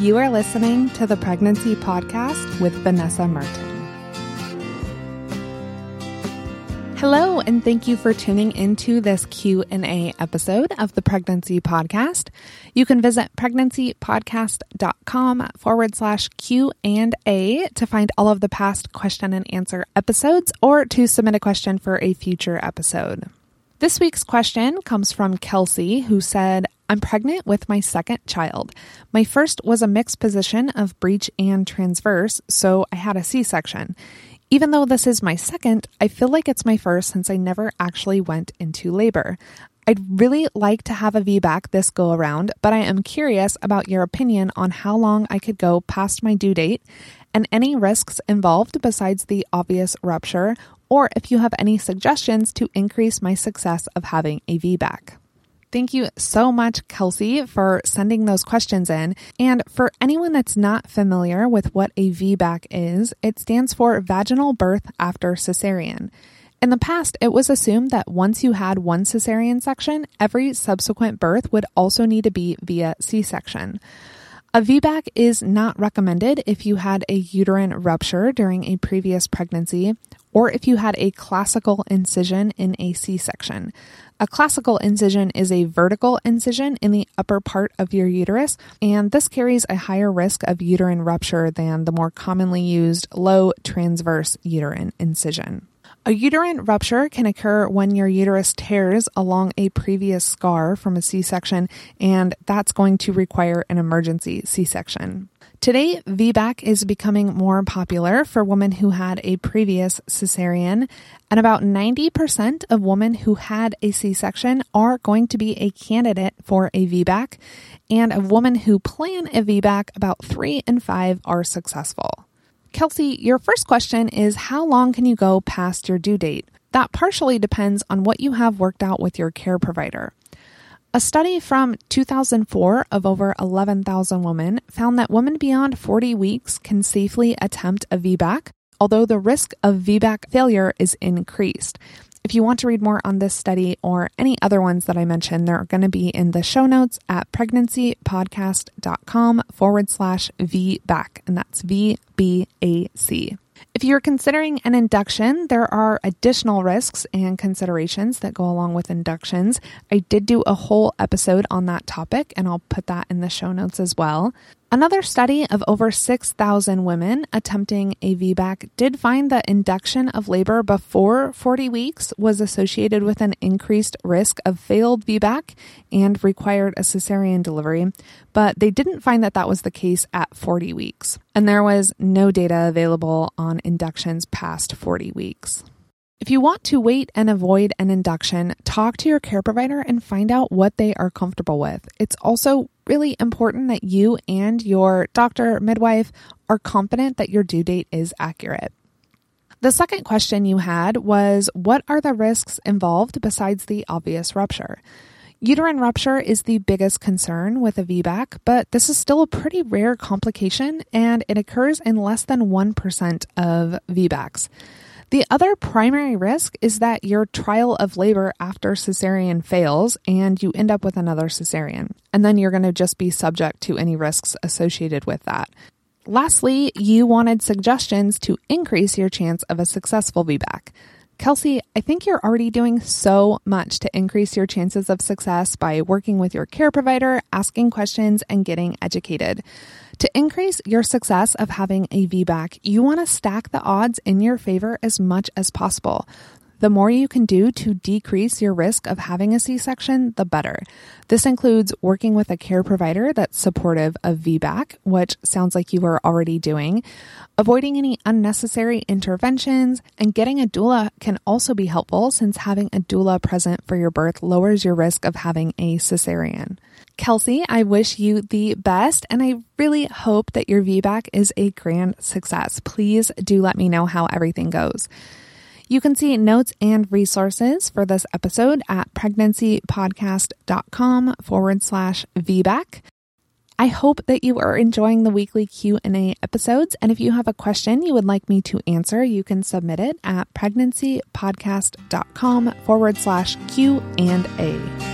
You are listening to the Pregnancy Podcast with Vanessa Martin. Hello and thank you for tuning into this Q&A episode of the Pregnancy Podcast. You can visit pregnancypodcast.com forward slash Q and A to find all of the past question and answer episodes or to submit a question for a future episode. This week's question comes from Kelsey, who said, I'm pregnant with my second child. My first was a mixed position of breech and transverse, so I had a C section. Even though this is my second, I feel like it's my first since I never actually went into labor. I'd really like to have a VBAC this go around, but I am curious about your opinion on how long I could go past my due date and any risks involved besides the obvious rupture, or if you have any suggestions to increase my success of having a VBAC. Thank you so much, Kelsey, for sending those questions in. And for anyone that's not familiar with what a VBAC is, it stands for vaginal birth after cesarean. In the past, it was assumed that once you had one cesarean section, every subsequent birth would also need to be via C section. A VBAC is not recommended if you had a uterine rupture during a previous pregnancy or if you had a classical incision in a C section. A classical incision is a vertical incision in the upper part of your uterus, and this carries a higher risk of uterine rupture than the more commonly used low transverse uterine incision. A uterine rupture can occur when your uterus tears along a previous scar from a C section, and that's going to require an emergency C section. Today, VBAC is becoming more popular for women who had a previous cesarean, and about 90% of women who had a C section are going to be a candidate for a VBAC, and of women who plan a VBAC, about three in five are successful. Kelsey, your first question is how long can you go past your due date? That partially depends on what you have worked out with your care provider. A study from 2004 of over 11,000 women found that women beyond 40 weeks can safely attempt a VBAC, although the risk of VBAC failure is increased. If you want to read more on this study or any other ones that I mentioned, they're going to be in the show notes at pregnancypodcast.com forward slash VBAC, and that's V B A C. If you're considering an induction, there are additional risks and considerations that go along with inductions. I did do a whole episode on that topic, and I'll put that in the show notes as well. Another study of over 6,000 women attempting a VBAC did find that induction of labor before 40 weeks was associated with an increased risk of failed VBAC and required a cesarean delivery, but they didn't find that that was the case at 40 weeks. And there was no data available on inductions past 40 weeks. If you want to wait and avoid an induction, talk to your care provider and find out what they are comfortable with. It's also really important that you and your doctor, midwife are confident that your due date is accurate. The second question you had was What are the risks involved besides the obvious rupture? Uterine rupture is the biggest concern with a VBAC, but this is still a pretty rare complication and it occurs in less than 1% of VBACs. The other primary risk is that your trial of labor after cesarean fails and you end up with another cesarean. And then you're going to just be subject to any risks associated with that. Lastly, you wanted suggestions to increase your chance of a successful VBAC. Kelsey, I think you're already doing so much to increase your chances of success by working with your care provider, asking questions, and getting educated. To increase your success of having a VBAC, you want to stack the odds in your favor as much as possible. The more you can do to decrease your risk of having a C section, the better. This includes working with a care provider that's supportive of VBAC, which sounds like you are already doing, avoiding any unnecessary interventions, and getting a doula can also be helpful since having a doula present for your birth lowers your risk of having a cesarean. Kelsey, I wish you the best, and I really hope that your VBAC is a grand success. Please do let me know how everything goes. You can see notes and resources for this episode at pregnancypodcast.com forward slash VBAC. I hope that you are enjoying the weekly Q&A episodes and if you have a question you would like me to answer, you can submit it at pregnancypodcast.com forward slash Q&A.